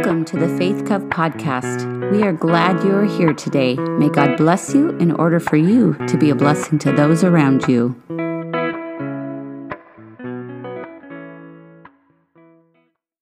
Welcome to the Faith Cove podcast. We are glad you are here today. May God bless you in order for you to be a blessing to those around you.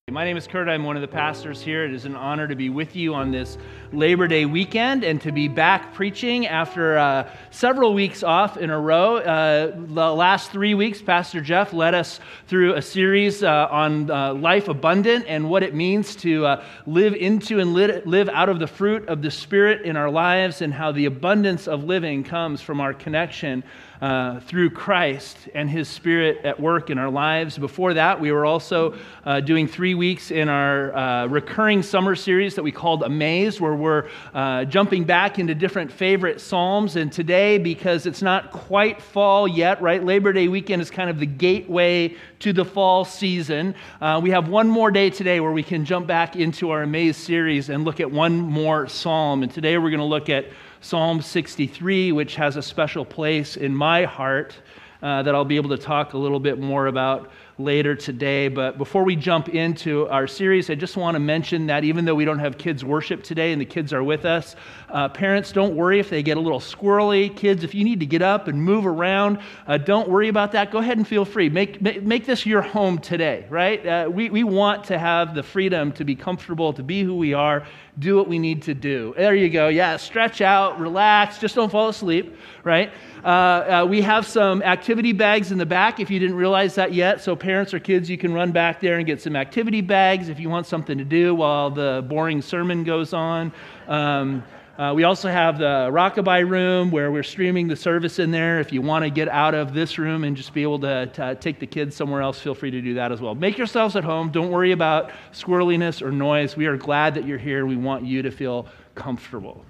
My name is Kurt. I'm one of the pastors here. It is an honor to be with you on this Labor Day weekend and to be back preaching after uh, several weeks off in a row. Uh, the last three weeks, Pastor Jeff led us through a series uh, on uh, life abundant and what it means to uh, live into and live out of the fruit of the Spirit in our lives and how the abundance of living comes from our connection uh, through Christ and His Spirit at work in our lives. Before that, we were also uh, doing three weeks in our uh, recurring summer series that we called Amazed, where we're uh, jumping back into different favorite Psalms. And today, because it's not quite fall yet, right? Labor Day weekend is kind of the gateway to the fall season. Uh, we have one more day today where we can jump back into our Amazed series and look at one more Psalm. And today we're going to look at Psalm 63, which has a special place in my heart uh, that I'll be able to talk a little bit more about later today. But before we jump into our series, I just want to mention that even though we don't have kids' worship today and the kids are with us, uh, parents, don't worry if they get a little squirrely. Kids, if you need to get up and move around, uh, don't worry about that. Go ahead and feel free. Make, make, make this your home today, right? Uh, we, we want to have the freedom to be comfortable, to be who we are, do what we need to do. There you go. Yeah, stretch out, relax, just don't fall asleep, right? Uh, uh, we have some activity bags in the back if you didn't realize that yet. So, parents or kids, you can run back there and get some activity bags if you want something to do while the boring sermon goes on. Um, uh, we also have the Rockabye room where we're streaming the service in there. If you want to get out of this room and just be able to, to, take the kids somewhere else, feel free to do that as well. Make yourselves at home. Don't worry about squirreliness or noise. We are glad that you're here. We want you to feel comfortable.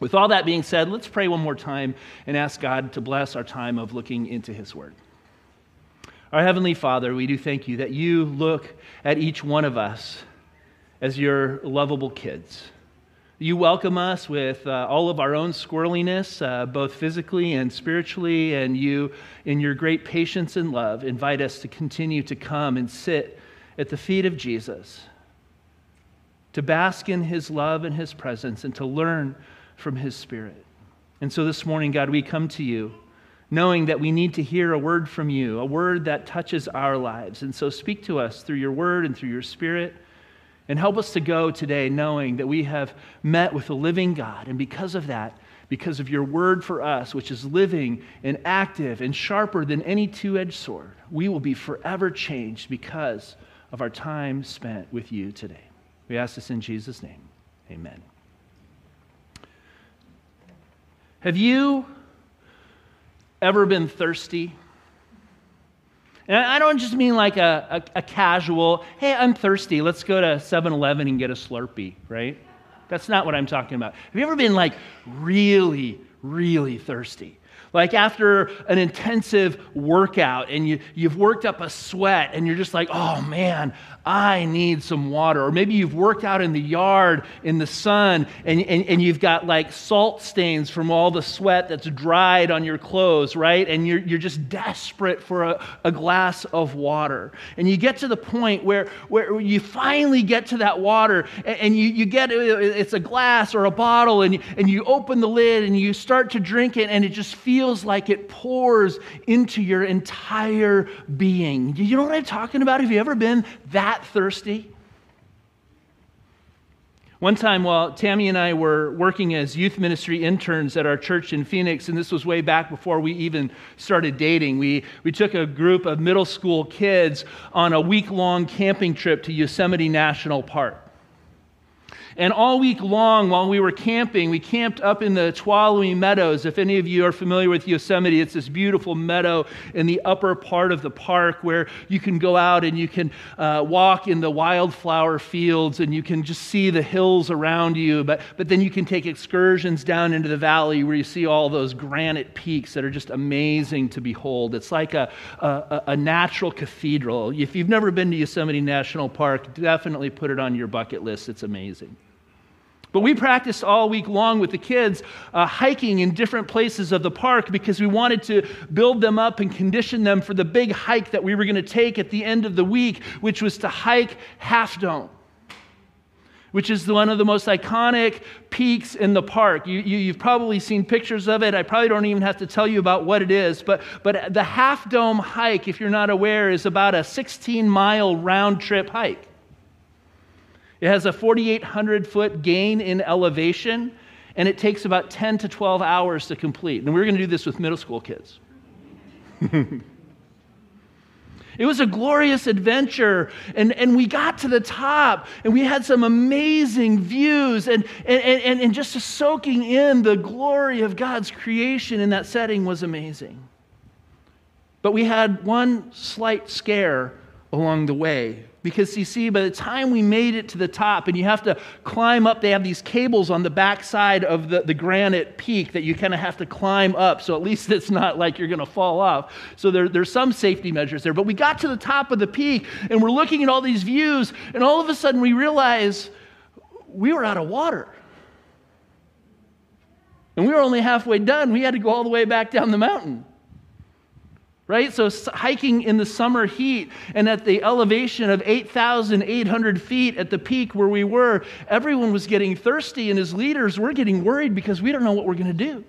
With all that being said, let's pray one more time and ask God to bless our time of looking into His Word. Our Heavenly Father, we do thank you that you look at each one of us as your lovable kids. You welcome us with uh, all of our own squirreliness, uh, both physically and spiritually, and you, in your great patience and love, invite us to continue to come and sit at the feet of Jesus, to bask in his love and his presence, and to learn from his spirit. And so this morning, God, we come to you knowing that we need to hear a word from you, a word that touches our lives. And so speak to us through your word and through your spirit. And help us to go today knowing that we have met with the living God. And because of that, because of your word for us, which is living and active and sharper than any two edged sword, we will be forever changed because of our time spent with you today. We ask this in Jesus' name. Amen. Have you ever been thirsty? And I don't just mean like a, a, a casual, hey, I'm thirsty, let's go to 7 Eleven and get a Slurpee, right? That's not what I'm talking about. Have you ever been like really, really thirsty? Like after an intensive workout and you, you've worked up a sweat and you're just like, oh man, I need some water. Or maybe you've worked out in the yard in the sun and, and, and you've got like salt stains from all the sweat that's dried on your clothes, right? And you're, you're just desperate for a, a glass of water. And you get to the point where, where you finally get to that water and, and you, you get uh, it's a glass or a bottle and you, and you open the lid and you start to drink it and it just feels like it pours into your entire being. You know what I'm talking about? Have you ever been that? That thirsty? One time, while Tammy and I were working as youth ministry interns at our church in Phoenix, and this was way back before we even started dating, we, we took a group of middle school kids on a week long camping trip to Yosemite National Park. And all week long, while we were camping, we camped up in the Tuolumne Meadows. If any of you are familiar with Yosemite, it's this beautiful meadow in the upper part of the park where you can go out and you can uh, walk in the wildflower fields and you can just see the hills around you. But, but then you can take excursions down into the valley where you see all those granite peaks that are just amazing to behold. It's like a, a, a natural cathedral. If you've never been to Yosemite National Park, definitely put it on your bucket list. It's amazing. But we practiced all week long with the kids uh, hiking in different places of the park because we wanted to build them up and condition them for the big hike that we were going to take at the end of the week, which was to hike Half Dome. which is one of the most iconic peaks in the park. You, you, have probably seen pictures of it. I probably don't even have to tell you about what it is, but, but the Half Dome hike, if you're not aware, is about a 16 mile round trip hike. It has a 4,800 foot gain in elevation, and it takes about 10 to 12 hours to complete. And we're going to do this with middle school kids. It was a glorious adventure. And, and we got to the top and we had some amazing views and, and, and, and just soaking in the glory of God's creation in that setting was amazing. But we had one slight scare along the way. Because you see, by the time we made it to the top, and you have to climb up, they have these cables on the backside of the, the granite peak that you kind of have to climb up. So at least it's not like you're going to fall off. So there, there's some safety measures there. But we got to the top of the peak, and we're looking at all these views, and all of a sudden we realize we were out of water. And we were only halfway done. We had to go all the way back down the mountain right? So, hiking in the summer heat and at the elevation of 8,800 feet at the peak where we were, everyone was getting thirsty, and as leaders, we're getting worried because we don't know what we're going to do.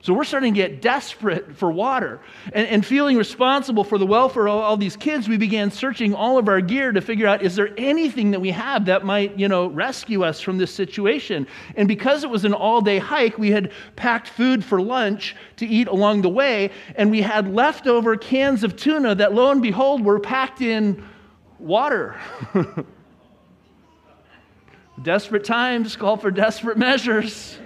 So we're starting to get desperate for water. And, and, feeling responsible for the welfare of all these kids, we began searching all of our gear to figure out is there anything that we have that might, you know, rescue us from this situation? And because it was an all day hike, we had packed food for lunch to eat along the way, and we had leftover cans of tuna that, lo and behold, were packed in water. desperate times call for desperate measures.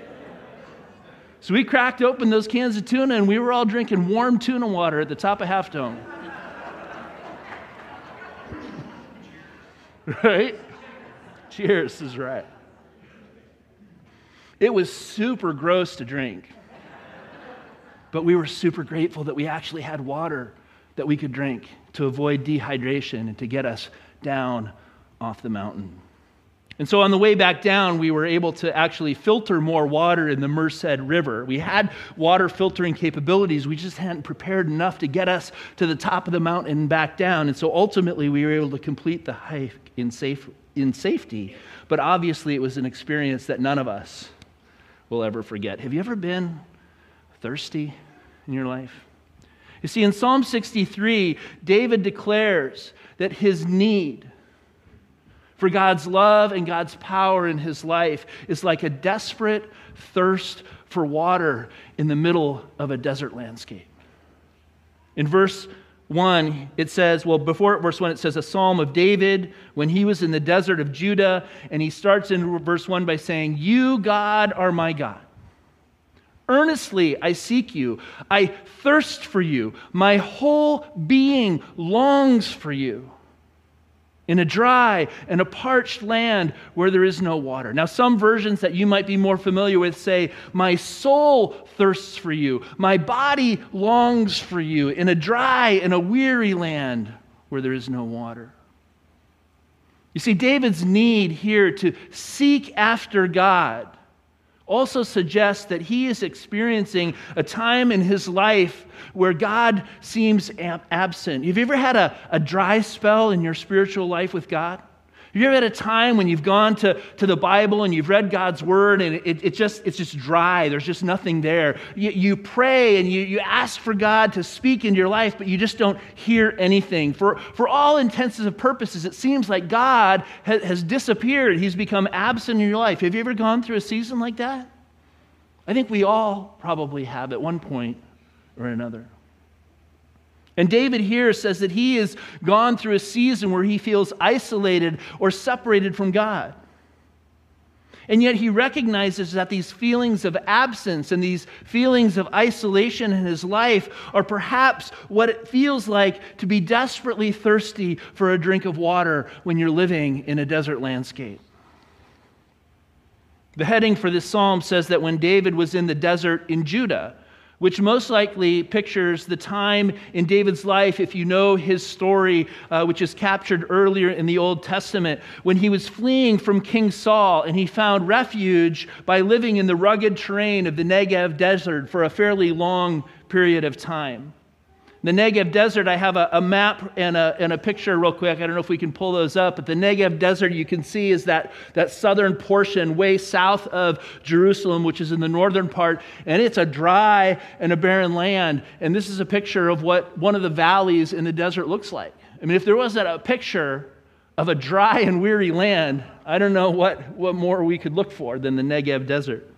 So we cracked open those cans of tuna and we were all drinking warm tuna water at the top of Half Dome. right? Cheers is right. It was super gross to drink. But we were super grateful that we actually had water that we could drink to avoid dehydration and to get us down off the mountain. And so on the way back down, we were able to actually filter more water in the Merced River. We had water filtering capabilities, we just hadn't prepared enough to get us to the top of the mountain and back down. And so ultimately, we were able to complete the hike in, safe, in safety. But obviously, it was an experience that none of us will ever forget. Have you ever been thirsty in your life? You see, in Psalm 63, David declares that his need, for God's love and God's power in his life is like a desperate thirst for water in the middle of a desert landscape. In verse 1, it says, well, before verse 1, it says a psalm of David when he was in the desert of Judah. And he starts in verse 1 by saying, You, God, are my God. Earnestly I seek you. I thirst for you. My whole being longs for you in a dry and a parched land where there is no water. Now, some versions that you might be more familiar with say, My soul thirsts for you, my body longs for you in a dry and a weary land where there is no water. You see, David's need here to seek after God also suggests that he is experiencing a time in his life where God seems absent. Have you ever had a, a dry spell in your spiritual life with God? You ever had a time when you've gone to, to the Bible and you've read God's word and it, it just, it's just dry? There's just nothing there. You, you pray and you, you ask for God to speak into your life, but you just don't hear anything. For, for all intents and purposes, it seems like God has disappeared. He's become absent in your life. Have you ever gone through a season like that? I think we all probably have at one point or another. And David here says that he has gone through a season where he feels isolated or separated from God. And yet he recognizes that these feelings of absence and these feelings of isolation in his life are perhaps what it feels like to be desperately thirsty for a drink of water when you're living in a desert landscape. The heading for this psalm says that when David was in the desert in Judah, which most likely pictures the time in David's life, if you know his story, uh, which is captured earlier in the Old Testament, when he was fleeing from King Saul and he found refuge by living in the rugged terrain of the Negev desert for a fairly long period of time. The Negev Desert, I have a, a, map and a, and a picture real quick. I don't know if we can pull those up, but the Negev Desert you can see is that, that southern portion way south of Jerusalem, which is in the northern part, and it's a dry and a barren land. And this is a picture of what one of the valleys in the desert looks like. I mean, if there wasn't a picture of a dry and weary land, I don't know what, what more we could look for than the Negev Desert.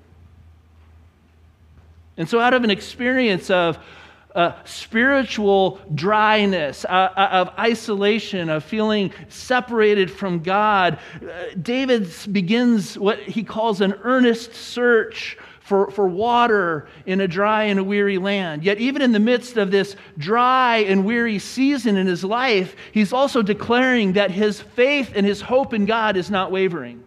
And so, out of an experience of uh, spiritual dryness, uh, of isolation, of feeling separated from God, uh, David begins what he calls an earnest search for, for water in a dry and a weary land. Yet, even in the midst of this dry and weary season in his life, he's also declaring that his faith and his hope in God is not wavering.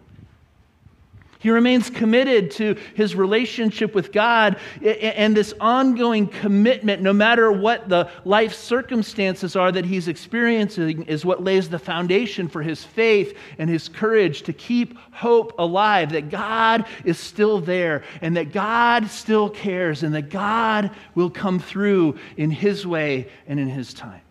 He remains committed to his relationship with God and this ongoing commitment, no matter what the life circumstances are that he's experiencing, is what lays the foundation for his faith and his courage to keep hope alive that God is still there and that God still cares and that God will come through in his way and in his time.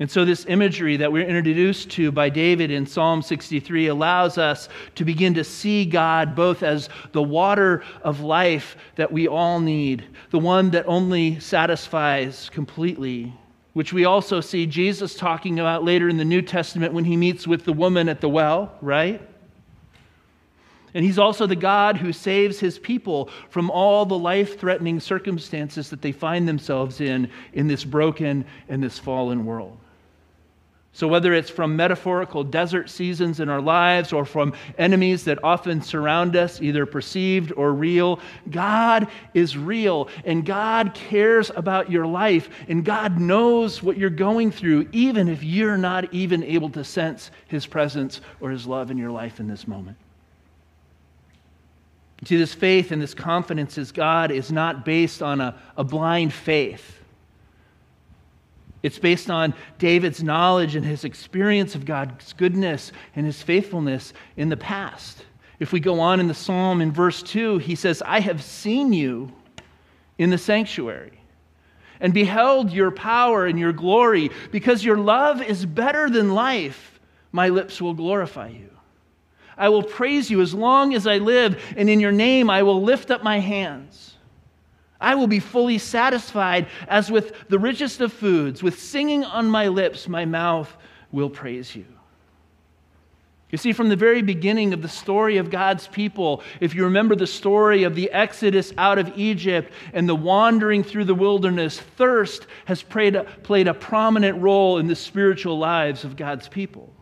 And so, this imagery that we're introduced to by David in Psalm 63 allows us to begin to see God both as the water of life that we all need, the one that only satisfies completely, which we also see Jesus talking about later in the New Testament when he meets with the woman at the well, right? And he's also the God who saves his people from all the life threatening circumstances that they find themselves in in this broken and this fallen world. So, whether it's from metaphorical desert seasons in our lives or from enemies that often surround us, either perceived or real, God is real and God cares about your life and God knows what you're going through, even if you're not even able to sense His presence or His love in your life in this moment. See, this faith and this confidence is God is not based on a, a blind faith it's based on David's knowledge and his experience of God's goodness and his faithfulness in the past. If we go on in the psalm in verse 2, he says, I have seen you in the sanctuary and beheld your power and your glory. Because your love is better than life, my lips will glorify you. I will praise you as long as I live, and in your name I will lift up my hands. I will be fully satisfied as with the richest of foods. With singing on my lips, my mouth will praise you. You see, from the very beginning of the story of God's people, if you remember the story of the exodus out of Egypt and the wandering through the wilderness, thirst has played a, played a prominent role in the spiritual lives of God's people.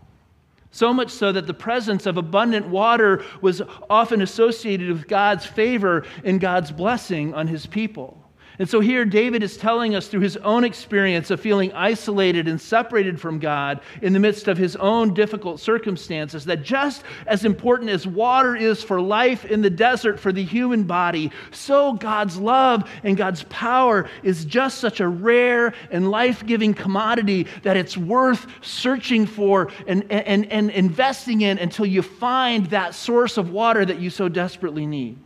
So much so that the presence of abundant water was often associated with God's favor and God's blessing on his people. And so here, David is telling us through his own experience of feeling isolated and separated from God in the midst of his own difficult circumstances that just as important as water is for life in the desert for the human body, so God's love and God's power is just such a rare and life giving commodity that it's worth searching for and, and, and investing in until you find that source of water that you so desperately need.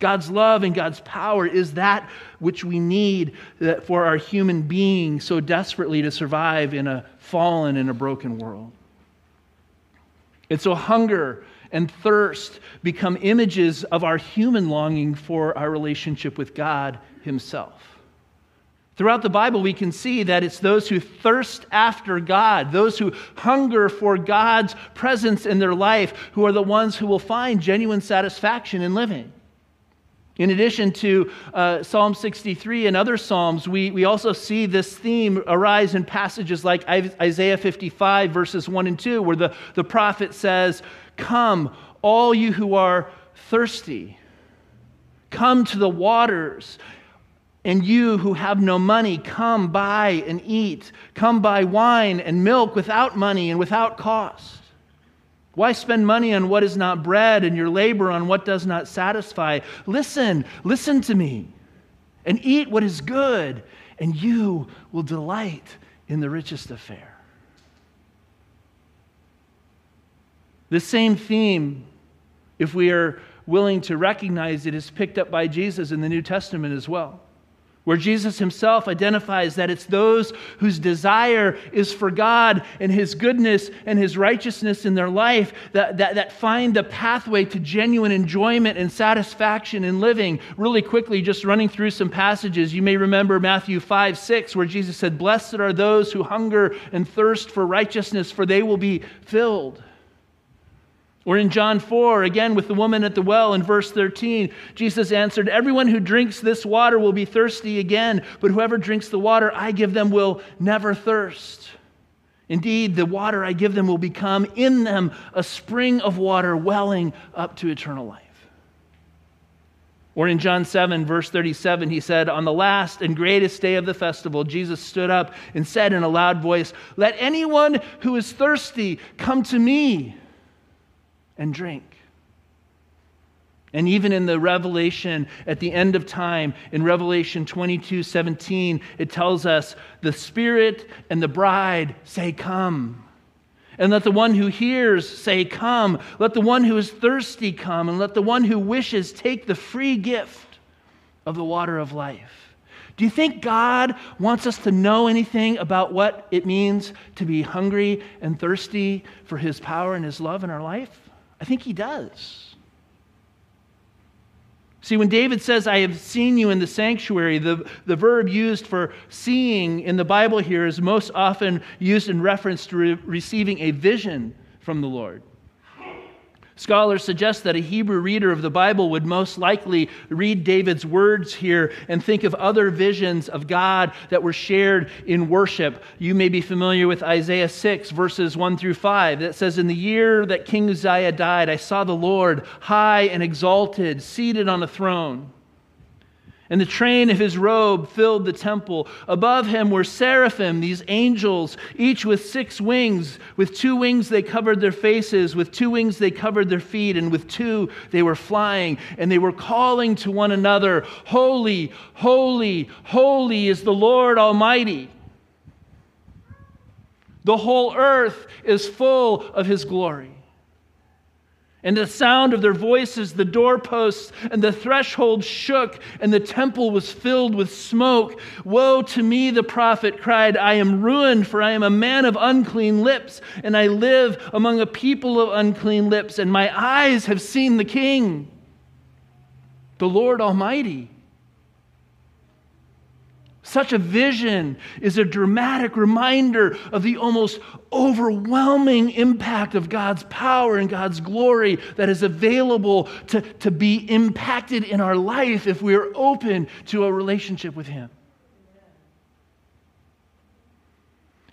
God's love and God's power is that which we need uh, for our human being so desperately to survive in a fallen and a broken world. And so hunger and thirst become images of our human longing for our relationship with God Himself. Throughout the Bible, we can see that it's those who thirst after God, those who hunger for God's presence in their life, who are the ones who will find genuine satisfaction in living. In addition to uh, Psalm 63 and other Psalms, we, we also see this theme arise in passages like Isaiah 55, verses 1 and 2, where the, the prophet says, Come, all you who are thirsty, come to the waters. And you who have no money, come buy and eat. Come buy wine and milk without money and without cost. Why spend money on what is not bread and your labor on what does not satisfy? Listen, listen to me, and eat what is good, and you will delight in the richest affair. The same theme, if we are willing to recognize it is picked up by Jesus in the New Testament as well where Jesus himself identifies that it's those whose desire is for God and his goodness and his righteousness in their life that, that, that find the pathway to genuine enjoyment and satisfaction in living. Really quickly, just running through some passages, you may remember Matthew 5 6, where Jesus said, Blessed are those who hunger and thirst for righteousness, for they will be filled. Or in John 4, again with the woman at the well in verse 13, Jesus answered, Everyone who drinks this water will be thirsty again, but whoever drinks the water I give them will never thirst. Indeed, the water I give them will become in them a spring of water welling up to eternal life. Or in John 7, verse 37, he said, On the last and greatest day of the festival, Jesus stood up and said in a loud voice, Let anyone who is thirsty come to me and drink. And even in the revelation at the end of time, in Revelation 22 17, it tells us the Spirit and the bride say, Come. And let the one who hears say, Come. Let the one who is thirsty come. And let the one who wishes take the free gift of the water of life. Do you think God wants us to know anything about what it means to be hungry and thirsty for His power and His love in our life? I think he does. See, when David says, I have seen you in the sanctuary, the, the verb used for seeing in the Bible here is most often used in reference to re- receiving a vision from the Lord. Scholars suggest that a Hebrew reader of the Bible would most likely read David's words here and think of other visions of God that were shared in worship. You may be familiar with Isaiah 6, verses 1 through 5, that says, In the year that King Uzziah died, I saw the Lord high and exalted, seated on a throne and the train of his robe filled the temple. Above him were seraphim, these angels, each with six wings. With two wings they covered their faces, with two wings they covered their feet, and with two they were flying. And they were calling to one another, Holy, holy, holy is the Lord Almighty. The whole earth is full of his glory. And the sound of their voices, the doorposts and the threshold shook, and the temple was filled with smoke. Woe to me, the prophet cried, I am ruined, for I am a man of unclean lips, and I live among a people of unclean lips, and my eyes have seen the King, the Lord Almighty. Such a vision is a dramatic reminder of the almost overwhelming impact of God's power and God's glory that is available to, to be impacted in our life if we are open to a relationship with Him.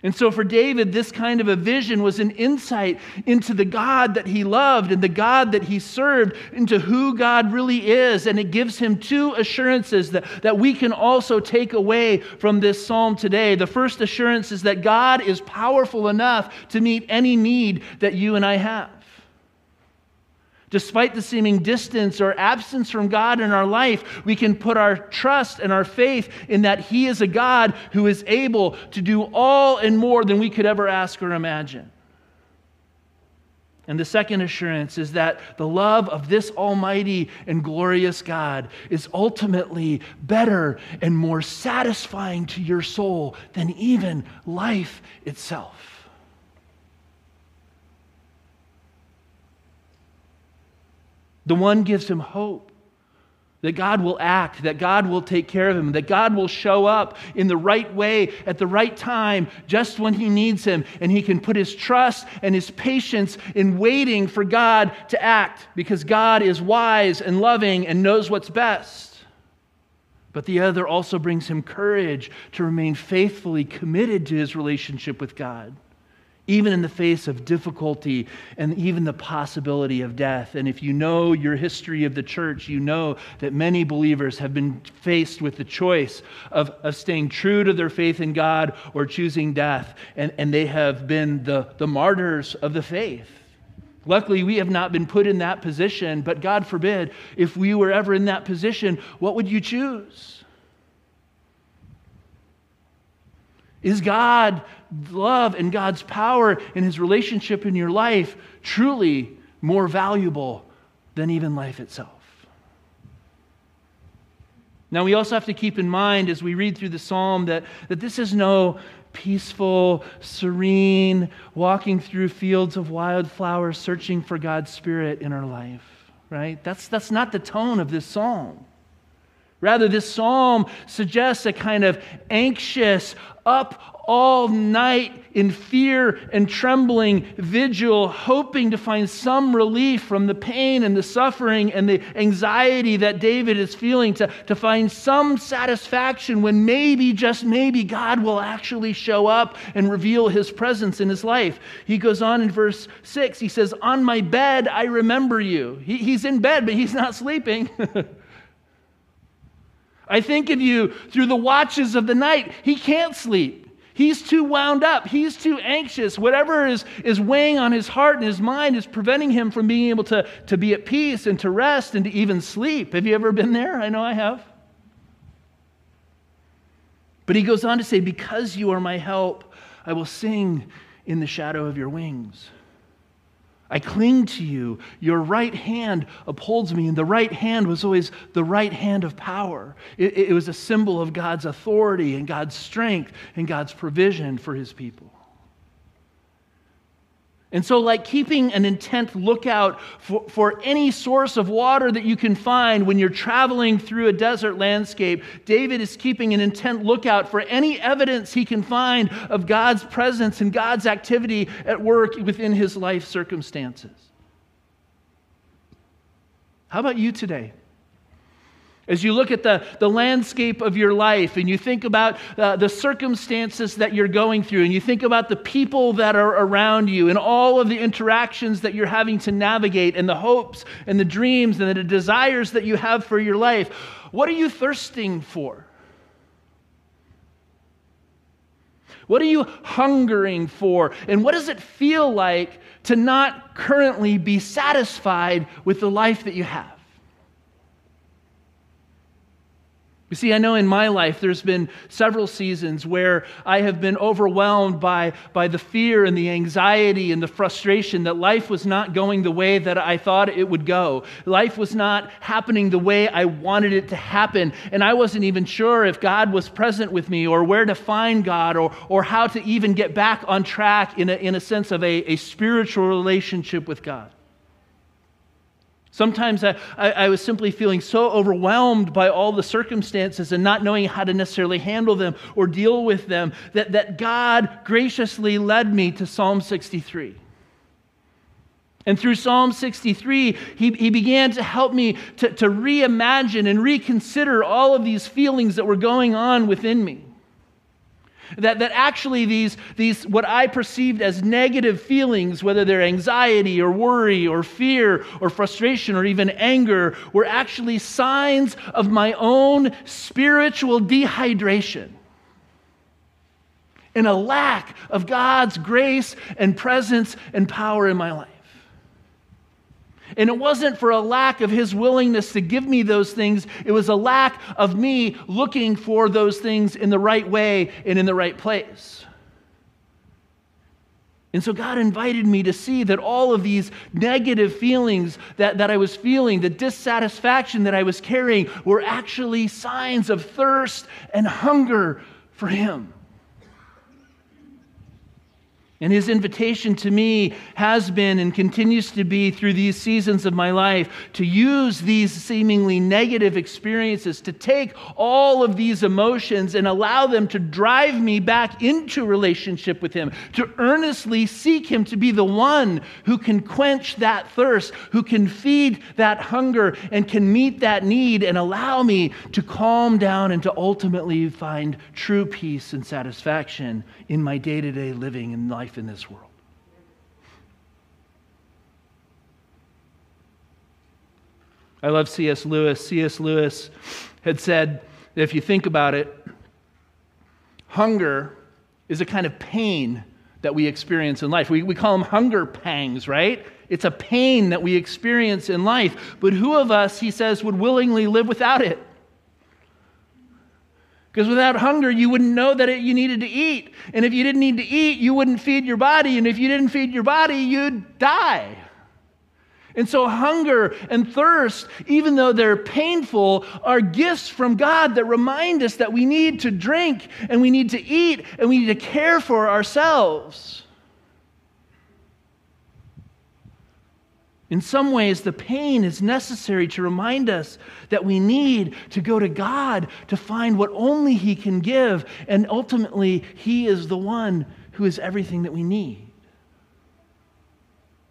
And so for David, this kind of a vision was an insight into the God that he loved and the God that he served, into who God really is. And it gives him two assurances that, that we can also take away from this psalm today. The first assurance is that God is powerful enough to meet any need that you and I have. Despite the seeming distance or absence from God in our life, we can put our trust and our faith in that He is a God who is able to do all and more than we could ever ask or imagine. And the second assurance is that the love of this almighty and glorious God is ultimately better and more satisfying to your soul than even life itself. The one gives him hope that God will act, that God will take care of him, that God will show up in the right way at the right time just when he needs him. And he can put his trust and his patience in waiting for God to act because God is wise and loving and knows what's best. But the other also brings him courage to remain faithfully committed to his relationship with God even in the face of difficulty and even the possibility of death. And if you know your history of the church, you know that many believers have been faced with the choice of, of staying true to their faith in God or choosing death. And, and they have been the, the martyrs of the faith. Luckily, we have not been put in that position, but God forbid, if we were ever in that position, what would you choose? Is God love and God's power and his relationship in your life truly more valuable than even life itself. Now, we also have to keep in mind as we read through the psalm that, that this is no peaceful, serene, walking through fields of wildflowers, searching for God's Spirit in our life, right? That's, that's not the tone of this psalm. Rather, this psalm suggests a kind of anxious, up all night in fear and trembling vigil, hoping to find some relief from the pain and the suffering and the anxiety that David is feeling, to, to find some satisfaction when maybe, just maybe, God will actually show up and reveal his presence in his life. He goes on in verse 6, he says, On my bed I remember you. He, he's in bed, but he's not sleeping. I think of you through the watches of the night. He can't sleep. He's too wound up. He's too anxious. Whatever is, is weighing on his heart and his mind is preventing him from being able to, to be at peace and to rest and to even sleep. Have you ever been there? I know I have. But he goes on to say, Because you are my help, I will sing in the shadow of your wings. I cling to you. Your right hand upholds me. And the right hand was always the right hand of power. It, it, was a symbol of God's authority and God's strength and God's provision for his people. And so, like keeping an intent lookout for, for any source of water that you can find when you're traveling through a desert landscape, David is keeping an intent lookout for any evidence he can find of God's presence and God's activity at work within his life circumstances. How about you today? As you look at the, the landscape of your life and you think about uh, the circumstances that you're going through, and you think about the people that are around you, and all of the interactions that you're having to navigate, and the hopes and the dreams and the desires that you have for your life, what are you thirsting for? What are you hungering for? And what does it feel like to not currently be satisfied with the life that you have? You see, I know in my life there's been several seasons where I have been overwhelmed by, by the fear and the anxiety and the frustration that life was not going the way that I thought it would go. Life was not happening the way I wanted it to happen. And I wasn't even sure if God was present with me or where to find God or, or how to even get back on track in a, in a sense of a, a spiritual relationship with God. Sometimes I, I, I, was simply feeling so overwhelmed by all the circumstances and not knowing how to necessarily handle them or deal with them that, that God graciously led me to Psalm 63. And through Psalm 63, he, he began to help me to, to reimagine and reconsider all of these feelings that were going on within me. That, that actually these, these, what I perceived as negative feelings, whether they're anxiety or worry or fear or frustration or even anger, were actually signs of my own spiritual dehydration and a lack of God's grace and presence and power in my life. And it wasn't for a lack of his willingness to give me those things, it was a lack of me looking for those things in the right way and in the right place. And so God invited me to see that all of these negative feelings that, that I was feeling, the dissatisfaction that I was carrying, were actually signs of thirst and hunger for Him. And his invitation to me has been and continues to be through these seasons of my life to use these seemingly negative experiences, to take all of these emotions and allow them to drive me back into relationship with him, to earnestly seek him to be the one who can quench that thirst, who can feed that hunger, and can meet that need and allow me to calm down and to ultimately find true peace and satisfaction in my day to day living and life in this world. I love C.S. Lewis. C.S. Lewis had said that if you think about it, hunger is a kind of pain that we experience in life. We, we call them hunger pangs, right? It's a pain that we experience in life. But who of us, he says, would willingly live without it? Because without hunger, you wouldn't know that it, you needed to eat. And if you didn't need to eat, you wouldn't feed your body. And if you didn't feed your body, you'd die. And so, hunger and thirst, even though they're painful, are gifts from God that remind us that we need to drink and we need to eat and we need to care for ourselves. In some ways, the pain is necessary to remind us that we need to go to God to find what only He can give. And ultimately, He is the one who is everything that we need.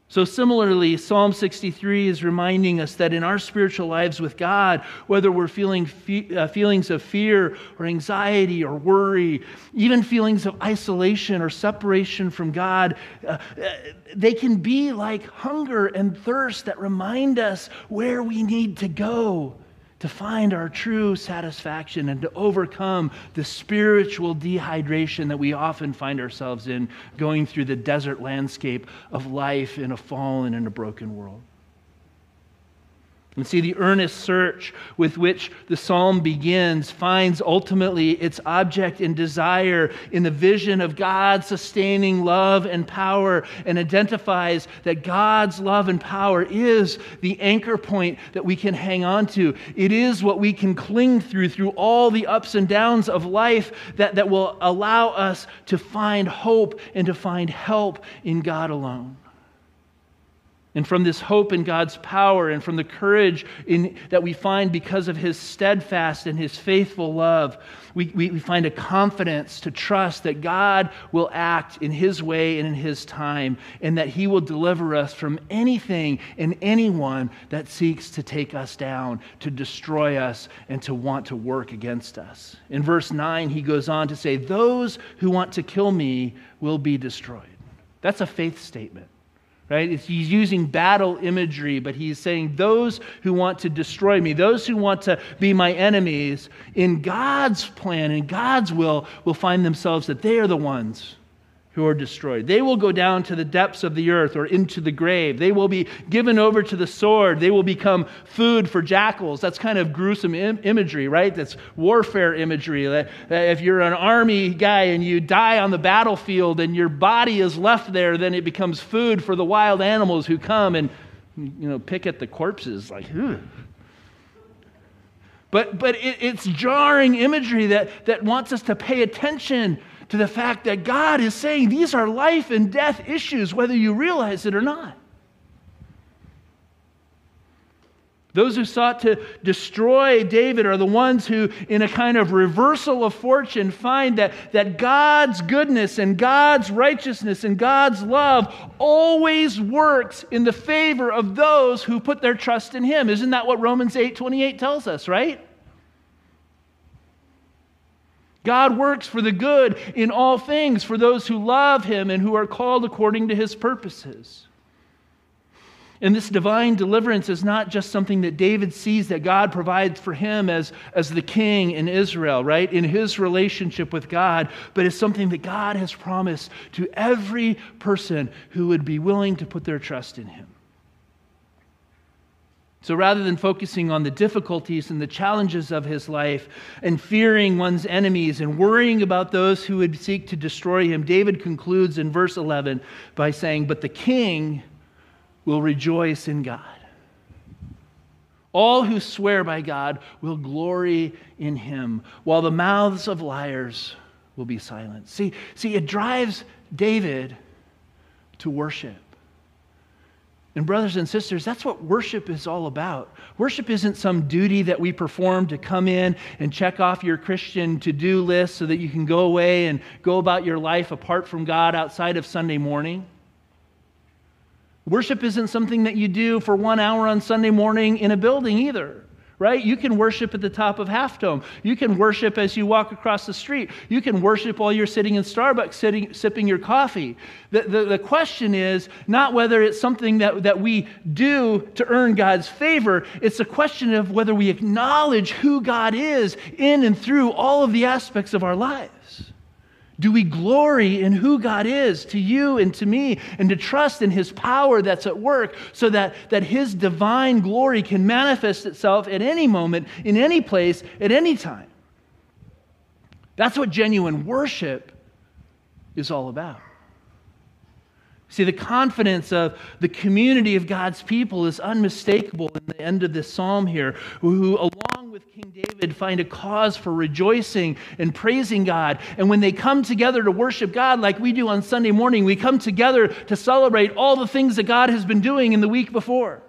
So, similarly, Psalm 63 is reminding us that in our spiritual lives with God, whether we're feeling fe- uh, feelings of fear or anxiety or worry, even feelings of isolation or separation from God, uh, uh, they can be like hunger and thirst that remind us where we need to go to find our true satisfaction and to overcome the spiritual dehydration that we often find ourselves in going through the desert landscape of life in a fallen and a broken world. And see, the earnest search with which the psalm begins finds ultimately its object and desire in the vision of God's sustaining love and power and identifies that God's love and power is the anchor point that we can hang on to. It is what we can cling through through all the ups and downs of life that, that will allow us to find hope and to find help in God alone. And from this hope in God's power and from the courage in, that we find because of his steadfast and his faithful love, we, we, we find a confidence to trust that God will act in his way and in his time, and that he will deliver us from anything and anyone that seeks to take us down, to destroy us, and to want to work against us. In verse 9, he goes on to say, Those who want to kill me will be destroyed. That's a faith statement right? He's using battle imagery, but he's saying, Those who want to destroy me, those who want to be my enemies, in God's plan, in God's will, will find themselves that they are the ones who are destroyed. They will go down to the depths of the earth or into the grave. They will be given over to the sword. They will become food for jackals. That's kind of gruesome Im- imagery, right? That's warfare imagery. That, if you're an army guy and you die on the battlefield and your body is left there, then it becomes food for the wild animals who come and you know pick at the corpses like Ugh. But, but it, it's jarring imagery that, that wants us to pay attention to the fact that God is saying these are life and death issues, whether you realize it or not. Those who sought to destroy David are the ones who, in a kind of reversal of fortune, find that, that God's goodness and God's righteousness and God's love always works in the favor of those who put their trust in Him. Isn't that what Romans 8 28 tells us, right? God works for the good in all things for those who love him and who are called according to his purposes. And this divine deliverance is not just something that David sees that God provides for him as, as the king in Israel, right? In his relationship with God, but it's something that God has promised to every person who would be willing to put their trust in him. So rather than focusing on the difficulties and the challenges of his life and fearing one's enemies and worrying about those who would seek to destroy him, David concludes in verse 11 by saying, But the king will rejoice in God. All who swear by God will glory in him, while the mouths of liars will be silent. See, see, it drives David to worship. And, brothers and sisters, that's what worship is all about. Worship isn't some duty that we perform to come in and check off your Christian to do list so that you can go away and go about your life apart from God outside of Sunday morning. Worship isn't something that you do for one hour on Sunday morning in a building either right? You can worship at the top of Half Dome. You can worship as you walk across the street. You can worship while you're sitting in Starbucks, sitting, sipping your coffee. The, the, the question is not whether it's something that, that we do to earn God's favor, it's a question of whether we acknowledge who God is in and through all of the aspects of our lives. Do we glory in who God is to you and to me and to trust in His power that's at work so that, that His divine glory can manifest itself at any moment, in any place, at any time? That's what genuine worship is all about. See, the confidence of the community of God's people is unmistakable in the end of this psalm here, who, along with King David, find a cause for rejoicing and praising God. And when they come together to worship God, like we do on Sunday morning, we come together to celebrate all the things that God has been doing in the week before.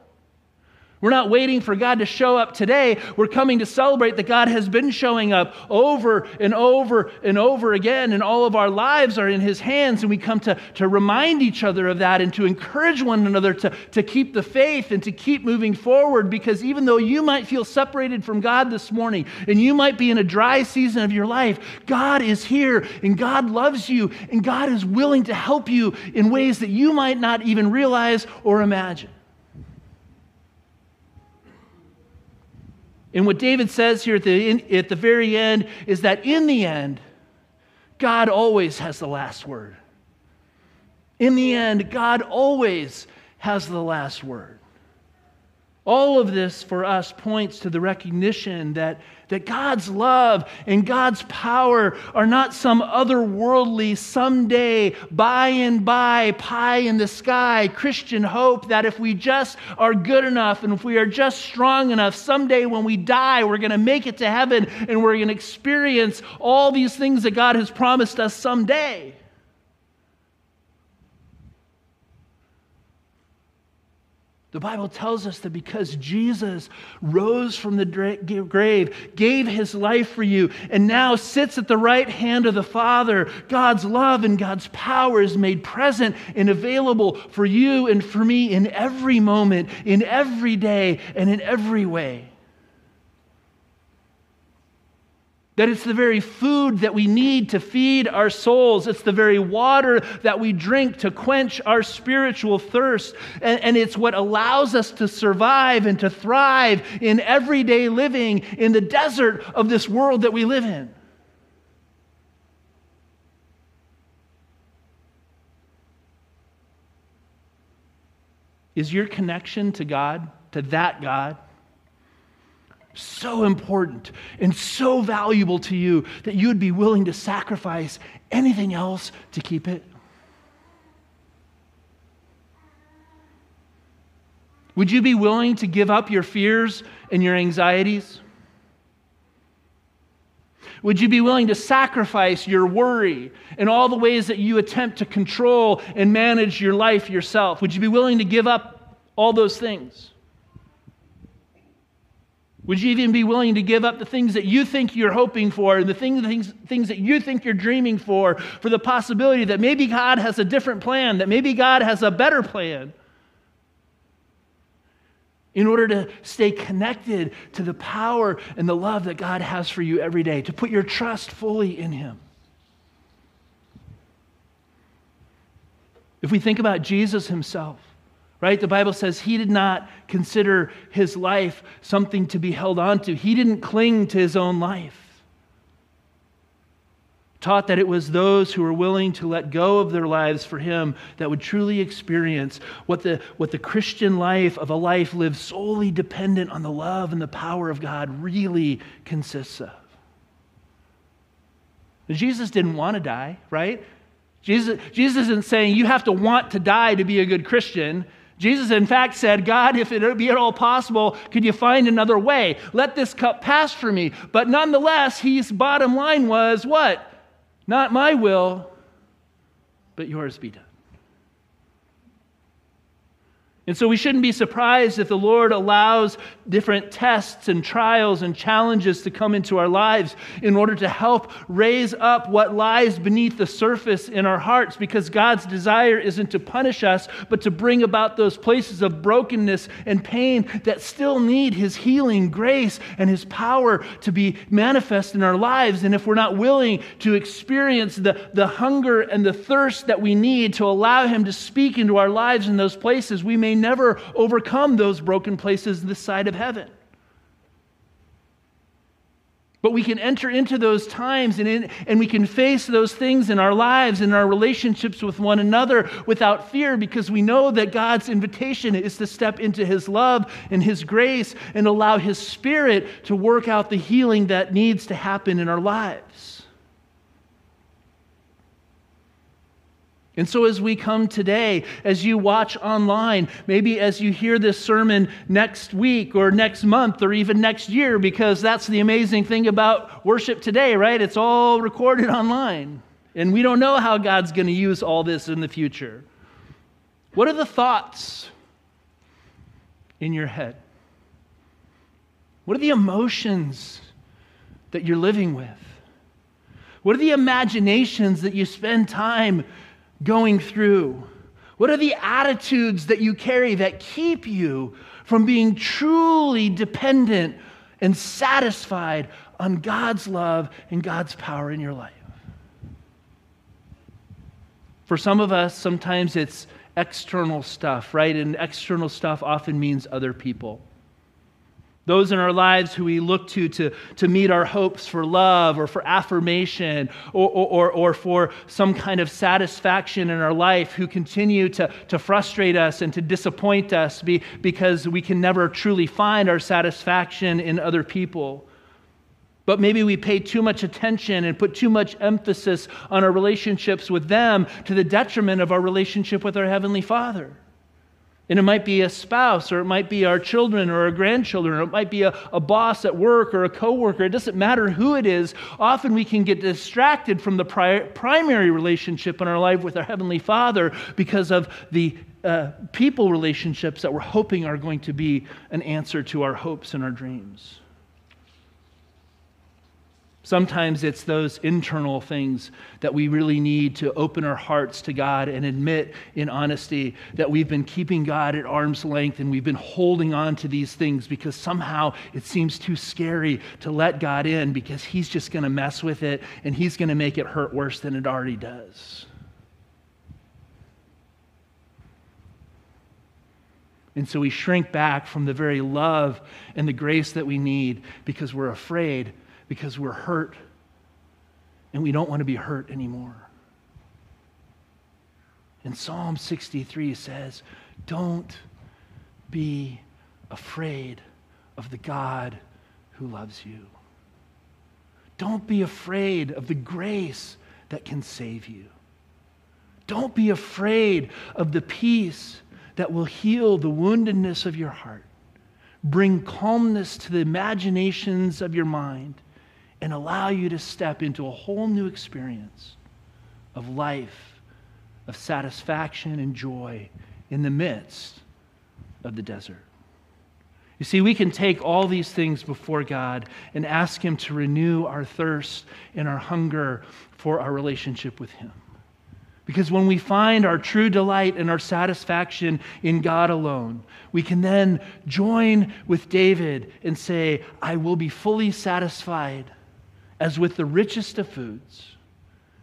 We're not waiting for God to show up today. We're coming to celebrate that God has been showing up over and over and over again, and all of our lives are in His hands. And we come to, to remind each other of that and to encourage one another to, to keep the faith and to keep moving forward. Because even though you might feel separated from God this morning and you might be in a dry season of your life, God is here and God loves you and God is willing to help you in ways that you might not even realize or imagine. And what David says here at the, at the very end is that in the end, God always has the last word. In the end, God always has the last word. All of this for us points to the recognition that, that God's love and God's power are not some otherworldly, someday, by and by, pie in the sky Christian hope that if we just are good enough and if we are just strong enough, someday when we die, we're going to make it to heaven and we're going to experience all these things that God has promised us someday. The Bible tells us that because Jesus rose from the grave, gave his life for you, and now sits at the right hand of the Father, God's love and God's power is made present and available for you and for me in every moment, in every day, and in every way. That it's the very food that we need to feed our souls. It's the very water that we drink to quench our spiritual thirst. And, and, it's what allows us to survive and to thrive in everyday living in the desert of this world that we live in. Is your connection to God, to that God, so important and so valuable to you that you would be willing to sacrifice anything else to keep it? Would you be willing to give up your fears and your anxieties? Would you be willing to sacrifice your worry and all the ways that you attempt to control and manage your life yourself? Would you be willing to give up all those things? Would you even be willing to give up the things that you think you're hoping for and the things, things, things that you think you're dreaming for for the possibility that maybe God has a different plan, that maybe God has a better plan? In order to stay connected to the power and the love that God has for you every day, to put your trust fully in Him. If we think about Jesus Himself, right? The Bible says he did not consider his life something to be held onto, he didn't cling to his own life. Taught that it was those who were willing to let go of their lives for him that would truly experience what the, what the Christian life of a life lived solely dependent on the love and the power of God really consists of. Jesus didn't want to die, right? Jesus, Jesus isn't saying you have to want to die to be a good Christian. Jesus, in fact, said, God, if it be at all possible, could you find another way? Let this cup pass for me. But nonetheless, his bottom line was what? Not my will, but yours be done. And so we shouldn't be surprised if the Lord allows different tests and trials and challenges to come into our lives in order to help raise up what lies beneath the surface in our hearts because God's desire isn't to punish us, but to bring about those places of brokenness and pain that still need His healing grace and His power to be manifest in our lives. And if we're not willing to experience the, the hunger and the thirst that we need to allow Him to speak into our lives in those places, we may never overcome those broken places this side of heaven. But we can enter into those times and, in, and we can face those things in our lives, in our relationships with one another without fear because we know that God's invitation is to step into His love and His grace and allow His Spirit to work out the healing that needs to happen in our lives. And so, as we come today, as you watch online, maybe as you hear this sermon next week or next month or even next year, because that's the amazing thing about worship today, right? It's all recorded online. And we don't know how God's going to use all this in the future. What are the thoughts in your head? What are the emotions that you're living with? What are the imaginations that you spend time going through? What are the attitudes that you carry that keep you from being truly dependent and satisfied on God's love and God's power in your life? For some of us, sometimes it's external stuff, right? And external stuff often means other people those in our lives who we look to to, to meet our hopes for love or for affirmation or, or, or for some kind of satisfaction in our life, who continue to, to frustrate us and to disappoint us be, because we can never truly find our satisfaction in other people. But maybe we pay too much attention and put too much emphasis on our relationships with them to the detriment of our relationship with our Heavenly Father. And it might be a spouse, or it might be our children or our grandchildren, or it might be a, a boss at work or a coworker. It doesn't matter who it is. Often we can get distracted from the pri- primary relationship in our life with our Heavenly Father because of the uh, people relationships that we're hoping are going to be an answer to our hopes and our dreams. Sometimes it's those internal things that we really need to open our hearts to God and admit in honesty that we've been keeping God at arm's length and we've been holding on to these things because somehow it seems too scary to let God in because He's just going to mess with it and He's going to make it hurt worse than it already does. And so we shrink back from the very love and the grace that we need because we're afraid because we're hurt and we don't want to be hurt anymore. And Psalm 63 says, Don't be afraid of the God who loves you. Don't be afraid of the grace that can save you. Don't be afraid of the peace that will heal the woundedness of your heart, bring calmness to the imaginations of your mind, and allow you to step into a whole new experience of life, of satisfaction and joy in the midst of the desert. You see, we can take all these things before God and ask Him to renew our thirst and our hunger for our relationship with Him. Because when we find our true delight and our satisfaction in God alone, we can then join with David and say, I will be fully satisfied as with the richest of foods.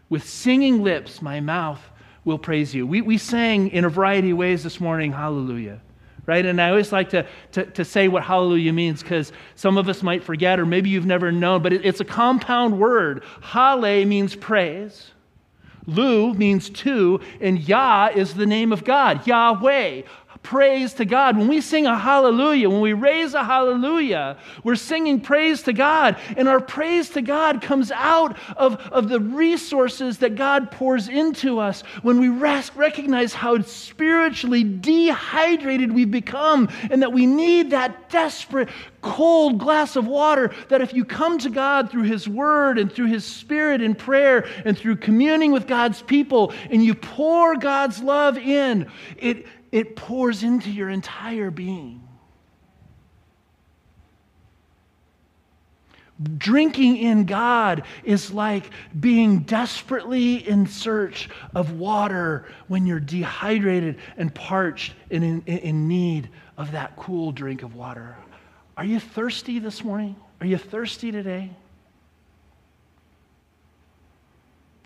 With singing lips, my mouth will praise you. We, we sang in a variety of ways this morning, hallelujah, right? And I always like to, to, to say what hallelujah means because some of us might forget, or maybe you've never known, but it, it's a compound word. Hale means praise. Lu means two, and Yah is the name of God, Yahweh praise to God. When we sing a hallelujah, when we raise a hallelujah, we're singing praise to God. And our praise to God comes out of, of the resources that God pours into us when we rest, recognize how spiritually dehydrated we've become and that we need that desperate, cold glass of water. That if you come to God through His Word and through His Spirit in prayer and through communing with God's people and you pour God's love in, it it pours into your entire being. Drinking in God is like being desperately in search of water when you're dehydrated and parched and in, in, need of that cool drink of water. Are you thirsty this morning? Are you thirsty today?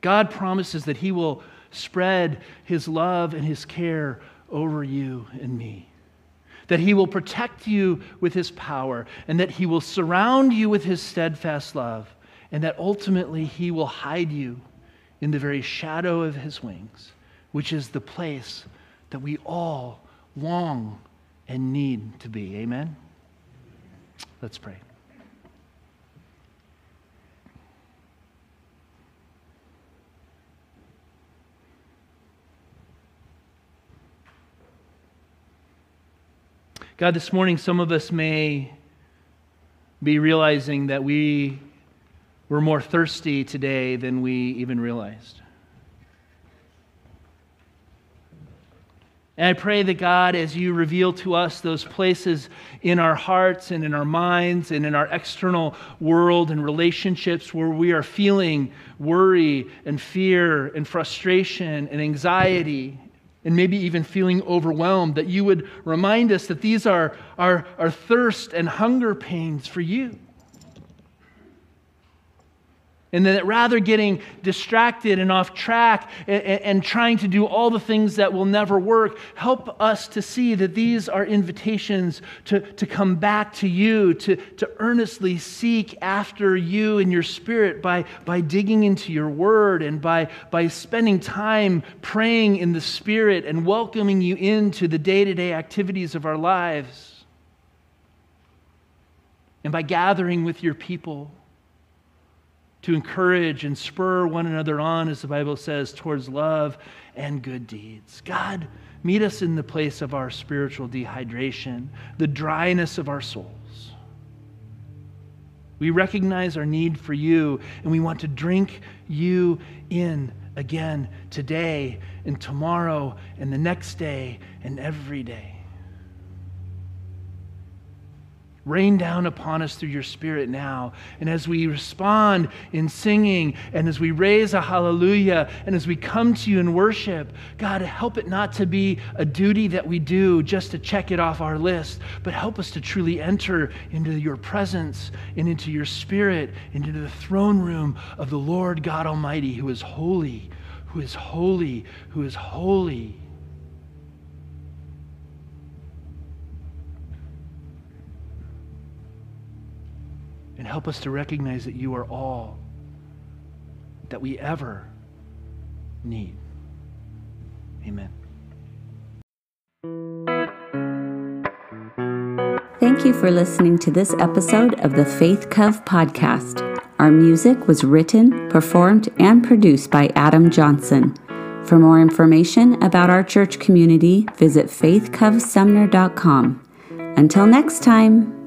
God promises that He will spread His love and His care over you and me. That he will protect you with his power, and that he will surround you with his steadfast love, and that ultimately he will hide you in the very shadow of his wings, which is the place that we all long and need to be. Amen? Let's pray. God, this morning, some of us may be realizing that we were more thirsty today than we even realized. And I pray that God, as you reveal to us those places in our hearts and in our minds and in our external world and relationships where we are feeling worry and fear and frustration and anxiety and maybe even feeling overwhelmed, that you would remind us that these are our, thirst and hunger pains for you. And that rather getting distracted and off track and, and, trying to do all the things that will never work, help us to see that these are invitations to, to come back to you, to, to earnestly seek after you and your spirit by, by digging into your word and by, by spending time praying in the spirit and welcoming you into the day to day activities of our lives. And by gathering with your people to encourage and spur one another on, as the Bible says, towards love and good deeds. God, meet us in the place of our spiritual dehydration, the dryness of our souls. We recognize our need for you, and we want to drink you in again today and tomorrow and the next day and every day. Rain down upon us through your Spirit now. And as we respond in singing, and as we raise a hallelujah, and as we come to you in worship, God, help it not to be a duty that we do just to check it off our list, but help us to truly enter into your presence and into your Spirit, into the throne room of the Lord God Almighty, who is holy, who is holy, who is holy. And help us to recognize that you are all that we ever need. Amen. Thank you for listening to this episode of the Faith Cove podcast. Our music was written, performed, and produced by Adam Johnson. For more information about our church community, visit faithcovesumner.com. Until next time.